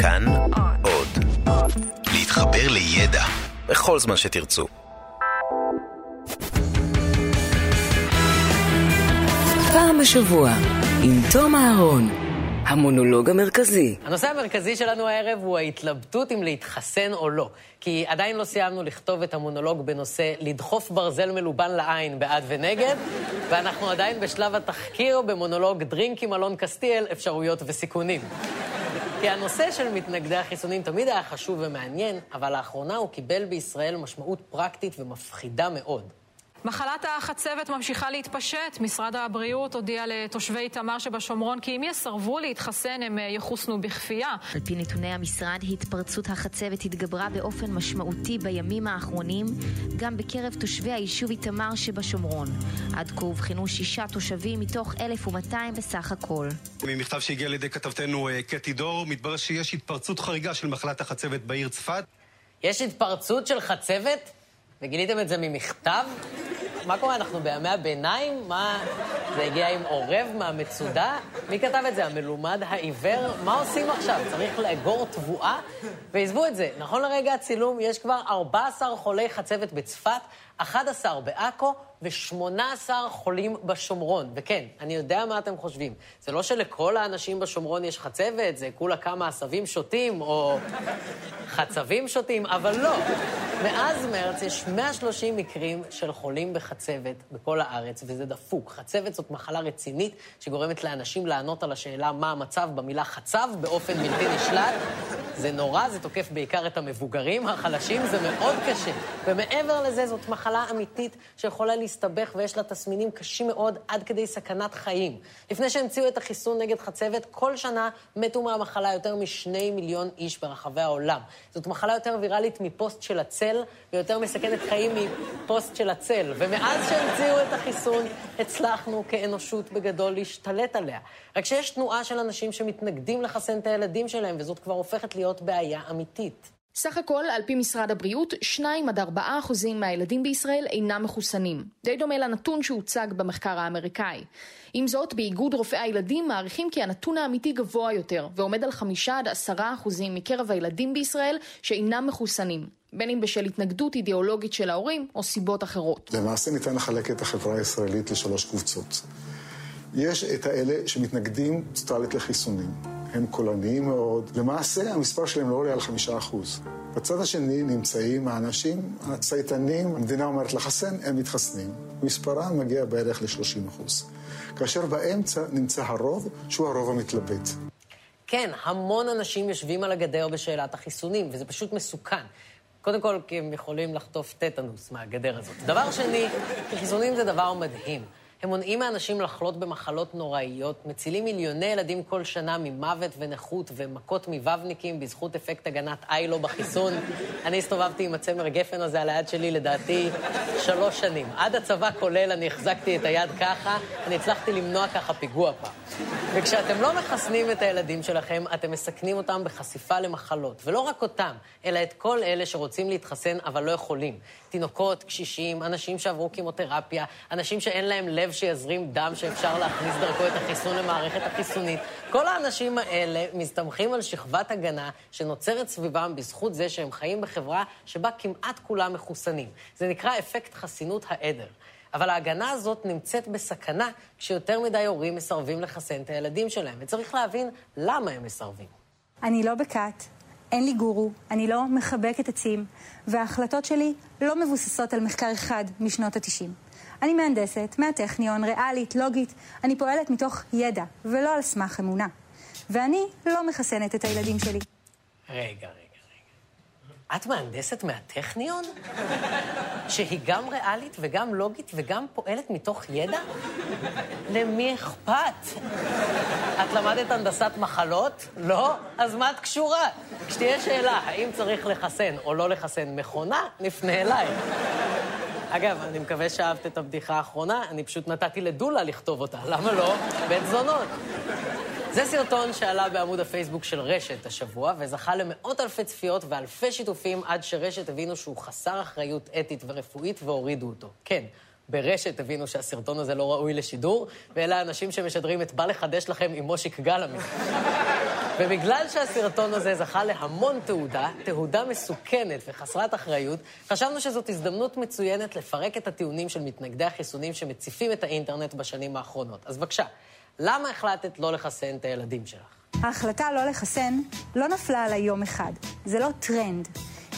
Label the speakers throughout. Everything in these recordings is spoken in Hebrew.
Speaker 1: כאן עוד. להתחבר לידע בכל זמן שתרצו.
Speaker 2: פעם בשבוע, עם תום אהרון, המונולוג המרכזי.
Speaker 3: הנושא המרכזי שלנו הערב הוא ההתלבטות אם להתחסן או לא. כי עדיין לא סיימנו לכתוב את המונולוג בנושא לדחוף ברזל מלובן לעין בעד ונגד, ואנחנו עדיין בשלב התחקיר במונולוג דרינק עם אלון קסטיאל, אפשרויות וסיכונים. כי הנושא של מתנגדי החיסונים תמיד היה חשוב ומעניין, אבל לאחרונה הוא קיבל בישראל משמעות פרקטית ומפחידה מאוד.
Speaker 4: מחלת החצבת ממשיכה להתפשט. משרד הבריאות הודיע לתושבי תמר שבשומרון כי אם יסרבו להתחסן הם יחוסנו בכפייה.
Speaker 5: על פי נתוני המשרד, התפרצות החצבת התגברה באופן משמעותי בימים האחרונים, גם בקרב תושבי היישוב איתמר שבשומרון. עד כה אובחנו שישה תושבים מתוך 1,200 בסך הכל.
Speaker 6: ממכתב שהגיע לידי כתבתנו אה, קטי דור, מתברר שיש התפרצות חריגה של מחלת החצבת בעיר צפת.
Speaker 3: יש התפרצות של חצבת? וגיליתם את זה ממכתב? מה קורה, אנחנו בימי הביניים? מה, זה הגיע עם עורב מהמצודה? מי כתב את זה? המלומד העיוור? מה עושים עכשיו? צריך לאגור תבואה? ועזבו את זה, נכון לרגע הצילום יש כבר 14 חולי חצבת בצפת, 11 בעכו ו-18 חולים בשומרון. וכן, אני יודע מה אתם חושבים. זה לא שלכל האנשים בשומרון יש חצבת, זה כולה כמה עשבים שותים או חצבים שותים, אבל לא. מאז מרץ יש 130 מקרים של חולים בחצבת בכל הארץ, וזה דפוק. חצבת זאת מחלה רצינית שגורמת לאנשים לענות על השאלה מה המצב במילה חצב באופן בלתי נשלט. זה נורא, זה תוקף בעיקר את המבוגרים, החלשים, זה מאוד קשה. ומעבר לזה, זאת מחלה אמיתית שיכולה להסתבך ויש לה תסמינים קשים מאוד עד כדי סכנת חיים. לפני שהמציאו את החיסון נגד חצבת, כל שנה מתו מהמחלה יותר משני מיליון איש ברחבי העולם. זאת מחלה יותר ויראלית מפוסט של הצל, ויותר מסכנת חיים מפוסט של הצל. ומאז שהמציאו את החיסון, הצלחנו כאנושות בגדול להשתלט עליה. רק שיש תנועה של אנשים שמתנגדים לחסן את הילדים שלהם, וזאת כבר הופכת להיות בעיה אמיתית.
Speaker 7: סך הכל, על פי משרד הבריאות, 2 עד 4 אחוזים מהילדים בישראל אינם מחוסנים. די דומה לנתון שהוצג במחקר האמריקאי. עם זאת, באיגוד רופאי הילדים מעריכים כי הנתון האמיתי גבוה יותר, ועומד על 5 עד 10 אחוזים מקרב הילדים בישראל שאינם מחוסנים. בין אם בשל התנגדות אידיאולוגית של ההורים או סיבות אחרות.
Speaker 8: למעשה ניתן לחלק את החברה הישראלית לשלוש קבוצות. יש את האלה שמתנגדים טוטאלית לחיסונים. הם קולניים מאוד. למעשה, המספר שלהם לא עולה על חמישה אחוז. בצד השני נמצאים האנשים הצייתנים, המדינה אומרת לחסן, הם מתחסנים. מספרם מגיע בערך ל-30 אחוז. כאשר באמצע נמצא הרוב, שהוא הרוב המתלבט.
Speaker 3: כן, המון אנשים יושבים על הגדר בשאלת החיסונים, וזה פשוט מסוכן. קודם כל, כי הם יכולים לחטוף טטנוס מהגדר הזאת. דבר שני, חיסונים זה דבר מדהים. הם מונעים מאנשים לחלות במחלות נוראיות, מצילים מיליוני ילדים כל שנה ממוות ונכות ומכות מבבניקים בזכות אפקט הגנת איילו בחיסון. אני הסתובבתי עם הצמר גפן הזה על היד שלי, לדעתי, שלוש שנים. עד הצבא כולל אני החזקתי את היד ככה, אני הצלחתי למנוע ככה פיגוע פעם. וכשאתם לא מחסנים את הילדים שלכם, אתם מסכנים אותם בחשיפה למחלות. ולא רק אותם, אלא את כל אלה שרוצים להתחסן אבל לא יכולים. תינוקות, קשישים, אנשים שעברו כימותרפיה, אנשים שאין להם לב שיזרים דם שאפשר להכניס דרכו את החיסון למערכת החיסונית. כל האנשים האלה מסתמכים על שכבת הגנה שנוצרת סביבם בזכות זה שהם חיים בחברה שבה כמעט כולם מחוסנים. זה נקרא אפקט חסינות העדר. אבל ההגנה הזאת נמצאת בסכנה כשיותר מדי הורים מסרבים לחסן את הילדים שלהם, וצריך להבין למה הם מסרבים.
Speaker 9: אני לא בכת, אין לי גורו, אני לא מחבקת עצים, וההחלטות שלי לא מבוססות על מחקר אחד משנות ה-90. אני מהנדסת, מהטכניון, ריאלית, לוגית, אני פועלת מתוך ידע, ולא על סמך אמונה. ואני לא מחסנת את הילדים שלי.
Speaker 3: רגע, רגע, רגע. את מהנדסת מהטכניון? שהיא גם ריאלית וגם לוגית וגם פועלת מתוך ידע? למי אכפת? את למדת הנדסת מחלות? לא? אז מה את קשורה? כשתהיה שאלה האם צריך לחסן או לא לחסן מכונה, נפנה אליי. אגב, אני מקווה שאהבת את הבדיחה האחרונה, אני פשוט נתתי לדולה לכתוב אותה, למה לא? בית זונות. זה סרטון שעלה בעמוד הפייסבוק של רשת השבוע, וזכה למאות אלפי צפיות ואלפי שיתופים עד שרשת הבינו שהוא חסר אחריות אתית ורפואית והורידו אותו. כן, ברשת הבינו שהסרטון הזה לא ראוי לשידור, ואלה האנשים שמשדרים את בא לחדש לכם עם מושיק גלאמי. ובגלל שהסרטון הזה זכה להמון תעודה, תהודה מסוכנת וחסרת אחריות, חשבנו שזאת הזדמנות מצוינת לפרק את הטיעונים של מתנגדי החיסונים שמציפים את האינטרנט בשנים האחרונות. אז בבקשה, למה החלטת לא לחסן את הילדים שלך?
Speaker 9: ההחלטה לא לחסן לא נפלה עליי יום אחד. זה לא טרנד.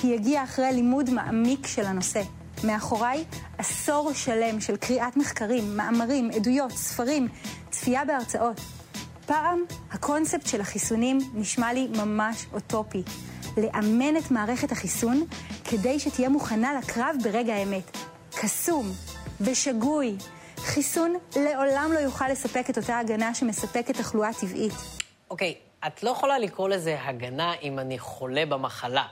Speaker 9: היא הגיעה אחרי לימוד מעמיק של הנושא. מאחוריי עשור שלם של קריאת מחקרים, מאמרים, עדויות, ספרים, צפייה בהרצאות. פעם הקונספט של החיסונים נשמע לי ממש אוטופי. לאמן את מערכת החיסון כדי שתהיה מוכנה לקרב ברגע האמת. קסום ושגוי. חיסון לעולם לא יוכל לספק את אותה הגנה שמספקת תחלואה טבעית.
Speaker 3: אוקיי, okay, את לא יכולה לקרוא לזה הגנה אם אני חולה במחלה.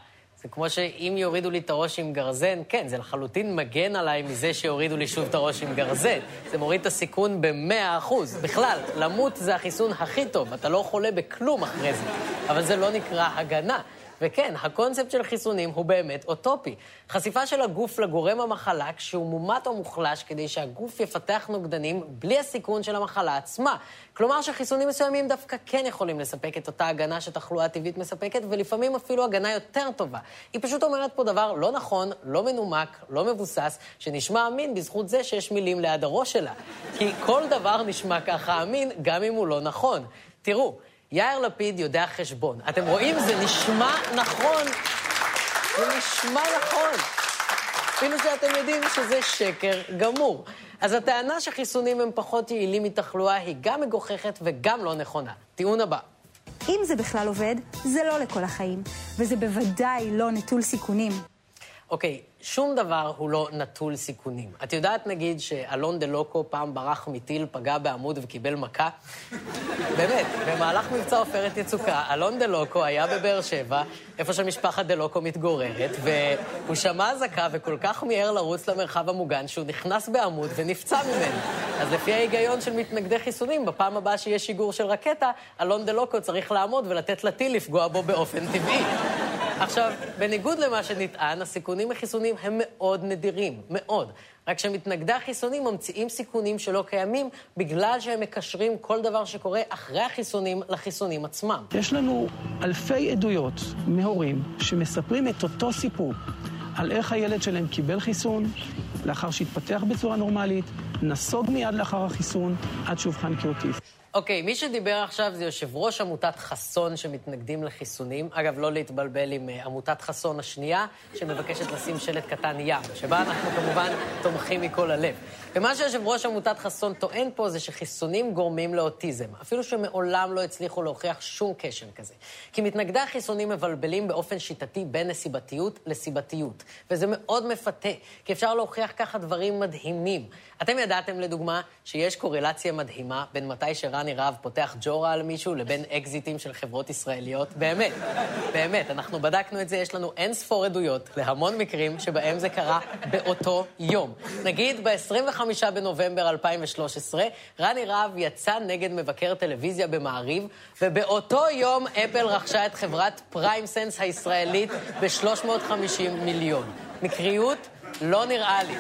Speaker 3: זה כמו שאם יורידו לי את הראש עם גרזן, כן, זה לחלוטין מגן עליי מזה שיורידו לי שוב את הראש עם גרזן. זה מוריד את הסיכון במאה אחוז. בכלל, למות זה החיסון הכי טוב, אתה לא חולה בכלום אחרי זה. אבל זה לא נקרא הגנה. וכן, הקונספט של חיסונים הוא באמת אוטופי. חשיפה של הגוף לגורם המחלה כשהוא מומת או מוחלש כדי שהגוף יפתח נוגדנים בלי הסיכון של המחלה עצמה. כלומר שחיסונים מסוימים דווקא כן יכולים לספק את אותה הגנה שתחלואה טבעית מספקת, ולפעמים אפילו הגנה יותר טובה. היא פשוט אומרת פה דבר לא נכון, לא מנומק, לא מבוסס, שנשמע אמין בזכות זה שיש מילים ליד הראש שלה. כי כל דבר נשמע ככה אמין, גם אם הוא לא נכון. תראו, יאיר לפיד יודע חשבון. אתם רואים? זה נשמע נכון. זה נשמע נכון. אפילו שאתם יודעים שזה שקר גמור. אז הטענה שחיסונים הם פחות יעילים מתחלואה היא גם מגוחכת וגם לא נכונה. טיעון הבא.
Speaker 9: אם זה בכלל עובד, זה לא לכל החיים, וזה בוודאי לא נטול סיכונים.
Speaker 3: אוקיי, שום דבר הוא לא נטול סיכונים. את יודעת, נגיד, שאלון דה לוקו פעם ברח מטיל, פגע בעמוד וקיבל מכה? באמת, במהלך מבצע עופרת יצוקה, אלון דה לוקו היה בבאר שבע, איפה שמשפחת דה לוקו מתגוררת, והוא שמע אזעקה וכל כך מיהר לרוץ למרחב המוגן שהוא נכנס בעמוד ונפצע ממנו. אז לפי ההיגיון של מתנגדי חיסונים, בפעם הבאה שיש שיגור של רקטה, אלון דה לוקו צריך לעמוד ולתת לטיל לפגוע בו באופן טבעי. עכשיו, בניגוד למה שנטען, הסיכונים מחיסונים הם מאוד נדירים, מאוד. רק שמתנגדי החיסונים ממציאים סיכונים שלא קיימים בגלל שהם מקשרים כל דבר שקורה אחרי החיסונים לחיסונים עצמם.
Speaker 10: יש לנו אלפי עדויות מהורים שמספרים את אותו סיפור על איך הילד שלהם קיבל חיסון, לאחר שהתפתח בצורה נורמלית, נסוג מיד לאחר החיסון, עד שאובחן כאוטיסט.
Speaker 3: אוקיי, מי שדיבר עכשיו זה יושב ראש עמותת חסון שמתנגדים לחיסונים. אגב, לא להתבלבל עם uh, עמותת חסון השנייה, שמבקשת לשים שלט קטן ים, שבה אנחנו כמובן תומכים מכל הלב. ומה שיושב ראש עמותת חסון טוען פה זה שחיסונים גורמים לאוטיזם, אפילו שמעולם לא הצליחו להוכיח שום קשר כזה. כי מתנגדי החיסונים מבלבלים באופן שיטתי בין נסיבתיות לסיבתיות. וזה מאוד מפתה, כי אפשר להוכיח ככה דברים מדהימים. אתם ידעתם, לדוגמה, שיש קורלציה מדהימה בין מתי שרני רהב פותח ג'ורה על מישהו לבין אקזיטים של חברות ישראליות? באמת, באמת, אנחנו בדקנו את זה, יש לנו אין ספור עדויות להמון מקרים שבהם זה קרה באותו יום. נגיד, ב-25 בנובמבר 2013, רני רהב יצא נגד מבקר טלוויזיה במעריב, ובאותו יום אפל רכשה את חברת פריימסנס הישראלית ב-350 מיליון. מקריות? לא נראה לי.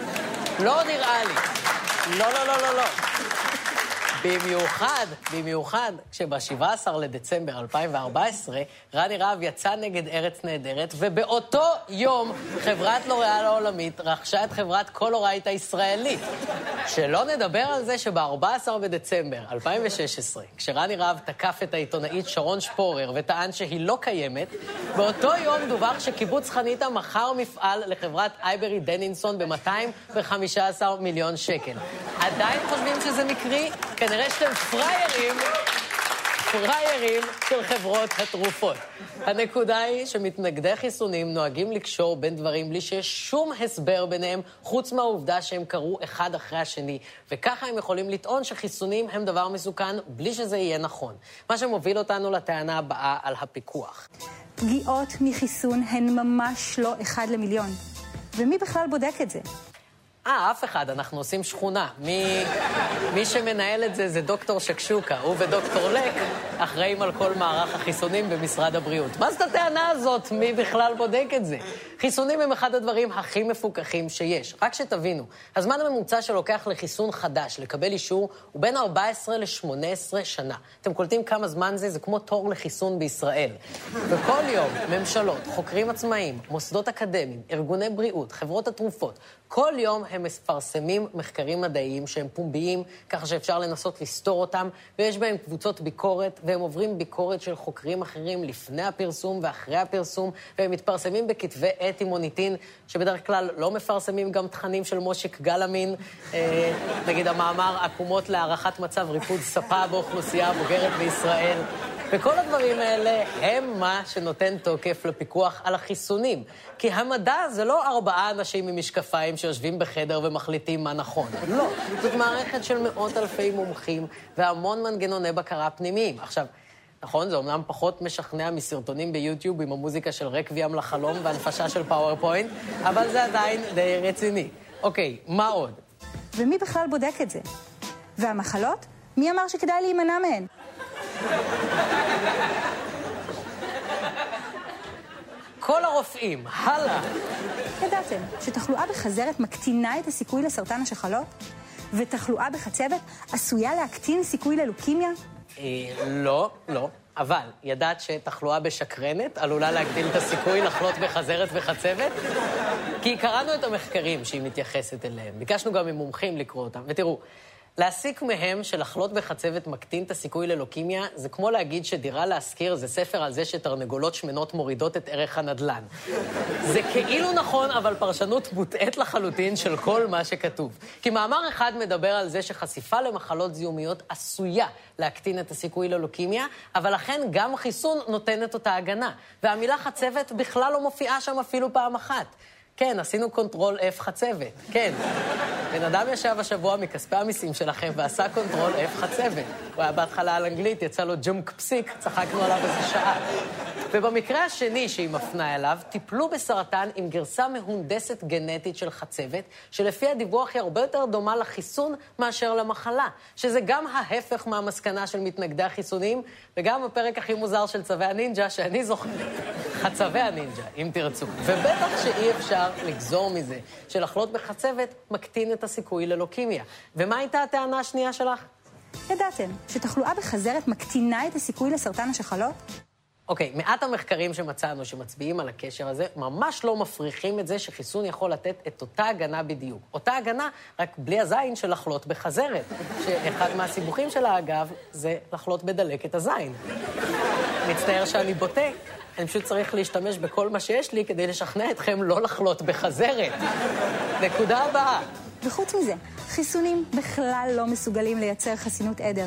Speaker 3: לא נראה לי. לא, לא, לא, לא, לא. במיוחד, במיוחד, כשב-17 לדצמבר 2014, רני רהב יצא נגד ארץ נהדרת, ובאותו יום חברת לוריאל העולמית רכשה את חברת קולורייט הישראלית. שלא נדבר על זה שב-14 בדצמבר 2016, כשרני רהב תקף את העיתונאית שרון שפורר וטען שהיא לא קיימת, באותו יום דווח שקיבוץ חניתה מכר מפעל לחברת אייברי דנינסון ב-215 מיליון שקל. עדיין חושבים שזה מקרי? כנראה שאתם פריירים, פריירים של חברות התרופות. הנקודה היא שמתנגדי חיסונים נוהגים לקשור בין דברים בלי שיש שום הסבר ביניהם, חוץ מהעובדה שהם קרו אחד אחרי השני, וככה הם יכולים לטעון שחיסונים הם דבר מסוכן בלי שזה יהיה נכון. מה שמוביל אותנו לטענה הבאה על הפיקוח.
Speaker 9: פגיעות מחיסון הן ממש לא אחד למיליון. ומי בכלל בודק את זה?
Speaker 3: אה, אף אחד, אנחנו עושים שכונה. מי, מי שמנהל את זה זה דוקטור שקשוקה. הוא ודוקטור לק אחראים על כל מערך החיסונים במשרד הבריאות. מה זאת הטענה הזאת? מי בכלל בודק את זה? חיסונים הם אחד הדברים הכי מפוקחים שיש. רק שתבינו, הזמן הממוצע שלוקח לחיסון חדש לקבל אישור הוא בין 14 ל-18 שנה. אתם קולטים כמה זמן זה? זה כמו תור לחיסון בישראל. וכל יום, ממשלות, חוקרים עצמאיים, מוסדות אקדמיים, ארגוני בריאות, חברות התרופות, כל יום הם מפרסמים מחקרים מדעיים שהם פומביים, ככה שאפשר לנסות לסתור אותם, ויש בהם קבוצות ביקורת, והם עוברים ביקורת של חוקרים אחרים לפני הפרסום ואחרי הפרסום, והם מתפרסמים בכתבי עת עם מוניטין, שבדרך כלל לא מפרסמים גם תכנים של מושיק גלאמין, אה, נגיד המאמר עקומות להערכת מצב ריפוד ספה באוכלוסייה הבוגרת בישראל. וכל הדברים האלה הם מה שנותן תוקף לפיקוח על החיסונים. כי המדע זה לא ארבעה אנשים עם משקפיים שיושבים בחדר ומחליטים מה נכון. לא, זאת מערכת של מאות אלפי מומחים והמון מנגנוני בקרה פנימיים. עכשיו, נכון, זה אומנם פחות משכנע מסרטונים ביוטיוב עם המוזיקה של רקוויאם לחלום והנפשה של פאורפוינט, אבל זה עדיין די רציני. אוקיי, מה עוד?
Speaker 9: ומי בכלל בודק את זה? והמחלות? מי אמר שכדאי להימנע מהן?
Speaker 3: כל הרופאים, הלאה.
Speaker 9: ידעתם שתחלואה בחזרת מקטינה את הסיכוי לסרטן השחלות? ותחלואה בחצבת עשויה להקטין סיכוי ללוקימיה?
Speaker 3: אה, לא, לא. אבל, ידעת שתחלואה בשקרנת עלולה להגדיל את הסיכוי לחלות בחזרת וחצבת? כי קראנו את המחקרים שהיא מתייחסת אליהם. ביקשנו גם ממומחים לקרוא אותם. ותראו, להסיק מהם שלחלות בחצבת מקטין את הסיכוי ללוקימיה, זה כמו להגיד שדירה להשכיר זה ספר על זה שתרנגולות שמנות מורידות את ערך הנדל"ן. זה כאילו נכון, אבל פרשנות מוטעית לחלוטין של כל מה שכתוב. כי מאמר אחד מדבר על זה שחשיפה למחלות זיהומיות עשויה להקטין את הסיכוי ללוקימיה, אבל לכן גם חיסון נותן את אותה הגנה. והמילה חצבת בכלל לא מופיעה שם אפילו פעם אחת. כן, עשינו control F חצבת, כן. בן אדם ישב השבוע מכספי המיסים שלכם ועשה control F חצבת. הוא היה בהתחלה על אנגלית, יצא לו jmc פסיק, צחקנו עליו איזה שעה. ובמקרה השני שהיא מפנה אליו, טיפלו בסרטן עם גרסה מהונדסת גנטית של חצבת, שלפי הדיווח היא הרבה יותר דומה לחיסון מאשר למחלה, שזה גם ההפך מהמסקנה של מתנגדי החיסונים, וגם הפרק הכי מוזר של צווי הנינג'ה, שאני זוכר, חצבי הנינג'ה, אם תרצו. ובטח שאי אפשר לגזור מזה שלחלות בחצבת מקטין את הסיכוי ללוקימיה. ומה הייתה הטענה השנייה שלך?
Speaker 9: ידעתם שתחלואה בחזרת מקטינה את הסיכוי לסרטן השחלות?
Speaker 3: אוקיי, okay, מעט המחקרים שמצאנו שמצביעים על הקשר הזה, ממש לא מפריכים את זה שחיסון יכול לתת את אותה הגנה בדיוק. אותה הגנה, רק בלי הזין של לחלות בחזרת. שאחד מהסיבוכים שלה, אגב, זה לחלות בדלקת הזין. מצטער שאני בוטה, אני פשוט צריך להשתמש בכל מה שיש לי כדי לשכנע אתכם לא לחלות בחזרת. נקודה הבאה.
Speaker 9: וחוץ מזה, חיסונים בכלל לא מסוגלים לייצר חסינות עדר.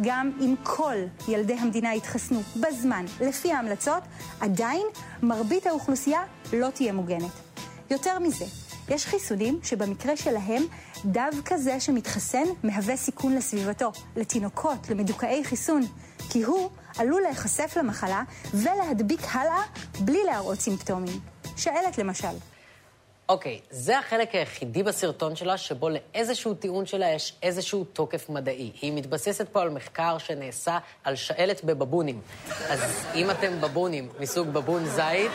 Speaker 9: גם אם כל ילדי המדינה יתחסנו בזמן, לפי ההמלצות, עדיין מרבית האוכלוסייה לא תהיה מוגנת. יותר מזה, יש חיסונים שבמקרה שלהם דווקא זה שמתחסן מהווה סיכון לסביבתו, לתינוקות, למדוכאי חיסון, כי הוא עלול להיחשף למחלה ולהדביק הלאה בלי להראות סימפטומים. שעלת למשל.
Speaker 3: אוקיי, okay, זה החלק היחידי בסרטון שלה שבו לאיזשהו טיעון שלה יש איזשהו תוקף מדעי. היא מתבססת פה על מחקר שנעשה על שעלת בבבונים. אז אם אתם בבונים מסוג בבון זית,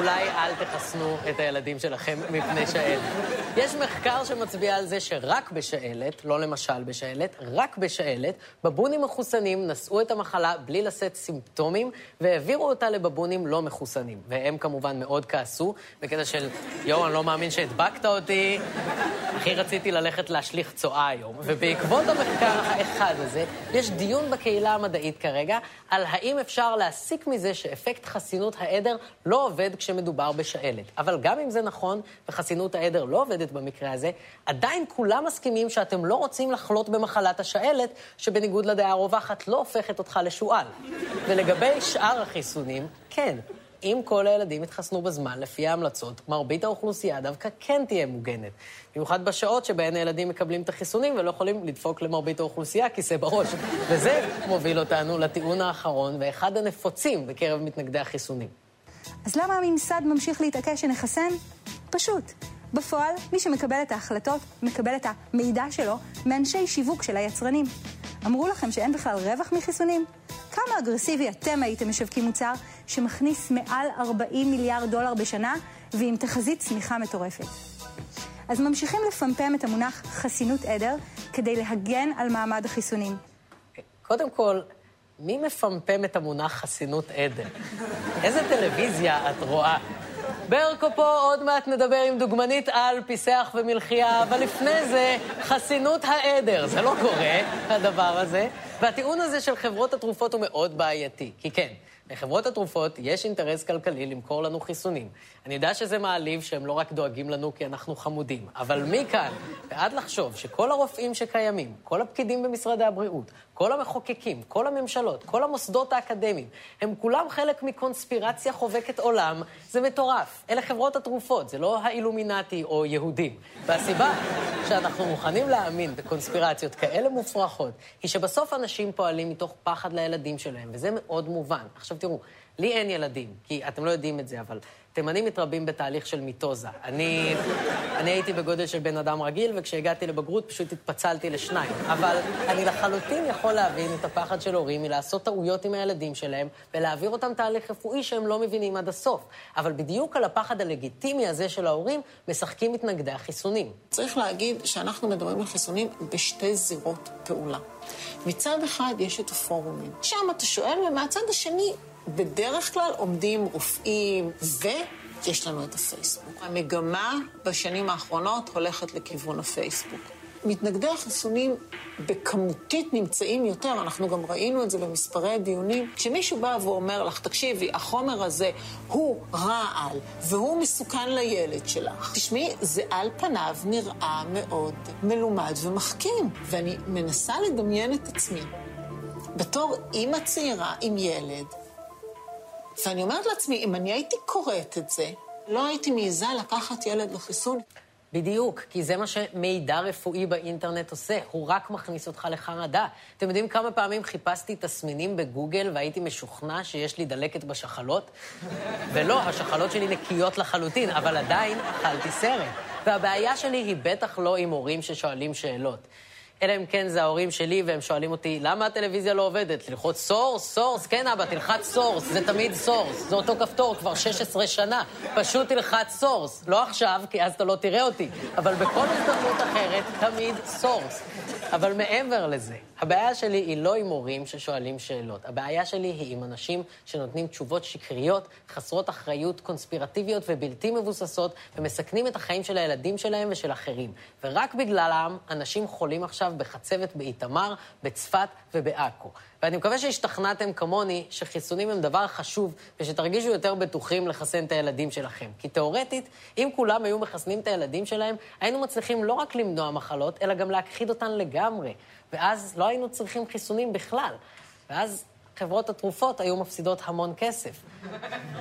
Speaker 3: אולי אל תחסנו את הילדים שלכם מפני שעלת. יש מחקר שמצביע על זה שרק בשעלת, לא למשל בשעלת, רק בשעלת, בבונים מחוסנים נשאו את המחלה בלי לשאת סימפטומים, והעבירו אותה לבבונים לא מחוסנים. והם כמובן מאוד כעסו, בקטע של, יואו, אני לא מאמין שהדבקת אותי, הכי רציתי ללכת להשליך צואה היום. ובעקבות המחקר האחד הזה, יש דיון בקהילה המדעית כרגע, על האם אפשר להסיק מזה שאפקט חסינות העדר לא עובד כשמדובר בשעלת. אבל גם אם זה נכון, וחסינות העדר לא עובדת במקרה הזה, עדיין כולם מסכימים שאתם לא רוצים לחלות במחלת השעלת, שבניגוד לדעה הרווחת לא הופכת אותך לשועל. ולגבי שאר החיסונים, כן, אם כל הילדים יתחסנו בזמן, לפי ההמלצות, מרבית האוכלוסייה דווקא כן תהיה מוגנת. במיוחד בשעות שבהן הילדים מקבלים את החיסונים ולא יכולים לדפוק למרבית האוכלוסייה כיסא בראש. וזה מוביל אותנו לטיעון האחרון ואחד הנפוצים בקרב מתנגדי החיסונים.
Speaker 9: אז למה הממסד ממשיך להתעקש שנחסן? פשוט. בפועל, מי שמקבל את ההחלטות, מקבל את המידע שלו מאנשי שיווק של היצרנים. אמרו לכם שאין בכלל רווח מחיסונים? כמה אגרסיבי אתם הייתם משווקים מוצר שמכניס מעל 40 מיליארד דולר בשנה ועם תחזית צמיחה מטורפת? אז ממשיכים לפמפם את המונח חסינות עדר כדי להגן על מעמד החיסונים.
Speaker 3: קודם כל, מי מפמפם את המונח חסינות עדר? איזה טלוויזיה את רואה? ברקו פה, עוד מעט נדבר עם דוגמנית על פיסח ומלחייה, אבל לפני זה, חסינות העדר. זה לא קורה, הדבר הזה. והטיעון הזה של חברות התרופות הוא מאוד בעייתי. כי כן, לחברות התרופות יש אינטרס כלכלי למכור לנו חיסונים. אני יודע שזה מעליב שהם לא רק דואגים לנו כי אנחנו חמודים, אבל מכאן ועד לחשוב שכל הרופאים שקיימים, כל הפקידים במשרדי הבריאות, כל המחוקקים, כל הממשלות, כל המוסדות האקדמיים, הם כולם חלק מקונספירציה חובקת עולם, זה מטורף. אלה חברות התרופות, זה לא האילומינטי או יהודים. והסיבה שאנחנו מוכנים להאמין בקונספירציות כאלה מופרכות, היא שבסוף אנשים פועלים מתוך פחד לילדים שלהם, וזה מאוד מובן. עכשיו תראו, לי אין ילדים, כי אתם לא יודעים את זה, אבל תימנים מתרבים בתהליך של מיטוזה. אני, אני הייתי בגודל של בן אדם רגיל, וכשהגעתי לבגרות פשוט התפצלתי לשניים. אבל אני לחלוטין יכול להבין את הפחד של הורים מלעשות טעויות עם הילדים שלהם, ולהעביר אותם תהליך רפואי שהם לא מבינים עד הסוף. אבל בדיוק על הפחד הלגיטימי הזה של ההורים, משחקים מתנגדי החיסונים.
Speaker 11: צריך להגיד שאנחנו מדברים על חיסונים בשתי זירות פעולה. מצד אחד יש את הפורומים. שם אתה שואל, ומהצד השני בדרך כלל עומדים רופאים, ויש לנו את הפייסבוק. המגמה בשנים האחרונות הולכת לכיוון הפייסבוק. מתנגדי החיסונים בכמותית נמצאים יותר, אנחנו גם ראינו את זה במספרי הדיונים. כשמישהו בא ואומר לך, תקשיבי, החומר הזה הוא רעל והוא מסוכן לילד שלך, תשמעי, זה על פניו נראה מאוד מלומד ומחכים. ואני מנסה לדמיין את עצמי בתור אימא צעירה עם ילד, ואני אומרת לעצמי, אם אני הייתי קוראת את זה, לא הייתי מעיזה לקחת ילד לחיסון.
Speaker 3: בדיוק, כי זה מה שמידע רפואי באינטרנט עושה, הוא רק מכניס אותך לחרדה. אתם יודעים כמה פעמים חיפשתי תסמינים בגוגל והייתי משוכנע שיש לי דלקת בשחלות? ולא, השחלות שלי נקיות לחלוטין, אבל עדיין אכלתי סרט. והבעיה שלי היא בטח לא עם הורים ששואלים שאלות. אלא אם כן זה ההורים שלי, והם שואלים אותי, למה הטלוויזיה לא עובדת? ללחוץ source? source? כן, אבא, תלחץ source, זה תמיד source. זה אותו כפתור כבר 16 שנה. פשוט תלחץ source. לא עכשיו, כי אז אתה לא תראה אותי, אבל בכל הזדמנות אחרת, תמיד source. אבל מעבר לזה, הבעיה שלי היא לא עם הורים ששואלים שאלות. הבעיה שלי היא עם אנשים שנותנים תשובות שקריות, חסרות אחריות, קונספירטיביות ובלתי מבוססות, ומסכנים את החיים של הילדים שלהם ושל אחרים. ורק בגללם, אנשים חולים עכשיו בחצבת באיתמר, בצפת ובעכו. ואני מקווה שהשתכנעתם כמוני שחיסונים הם דבר חשוב, ושתרגישו יותר בטוחים לחסן את הילדים שלכם. כי תאורטית, אם כולם היו מחסנים את הילדים שלהם, היינו מצליחים לא רק למנוע מחלות, אלא גם להכחיד אותן לגמרי. ואז לא היינו צריכים חיסונים בכלל. ואז חברות התרופות היו מפסידות המון כסף.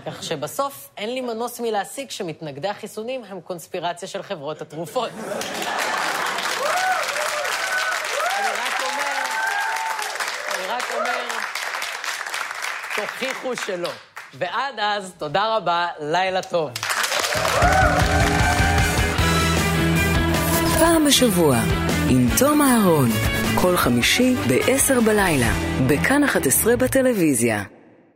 Speaker 3: כך שבסוף אין לי מנוס מלהסיק שמתנגדי החיסונים הם קונספירציה של חברות התרופות. תוכיחו שלא. ועד אז, תודה רבה, לילה טוב.
Speaker 2: פעם בשבוע, עם תום אהרון, כל חמישי ב-10 בלילה, בכאן 11 בטלוויזיה.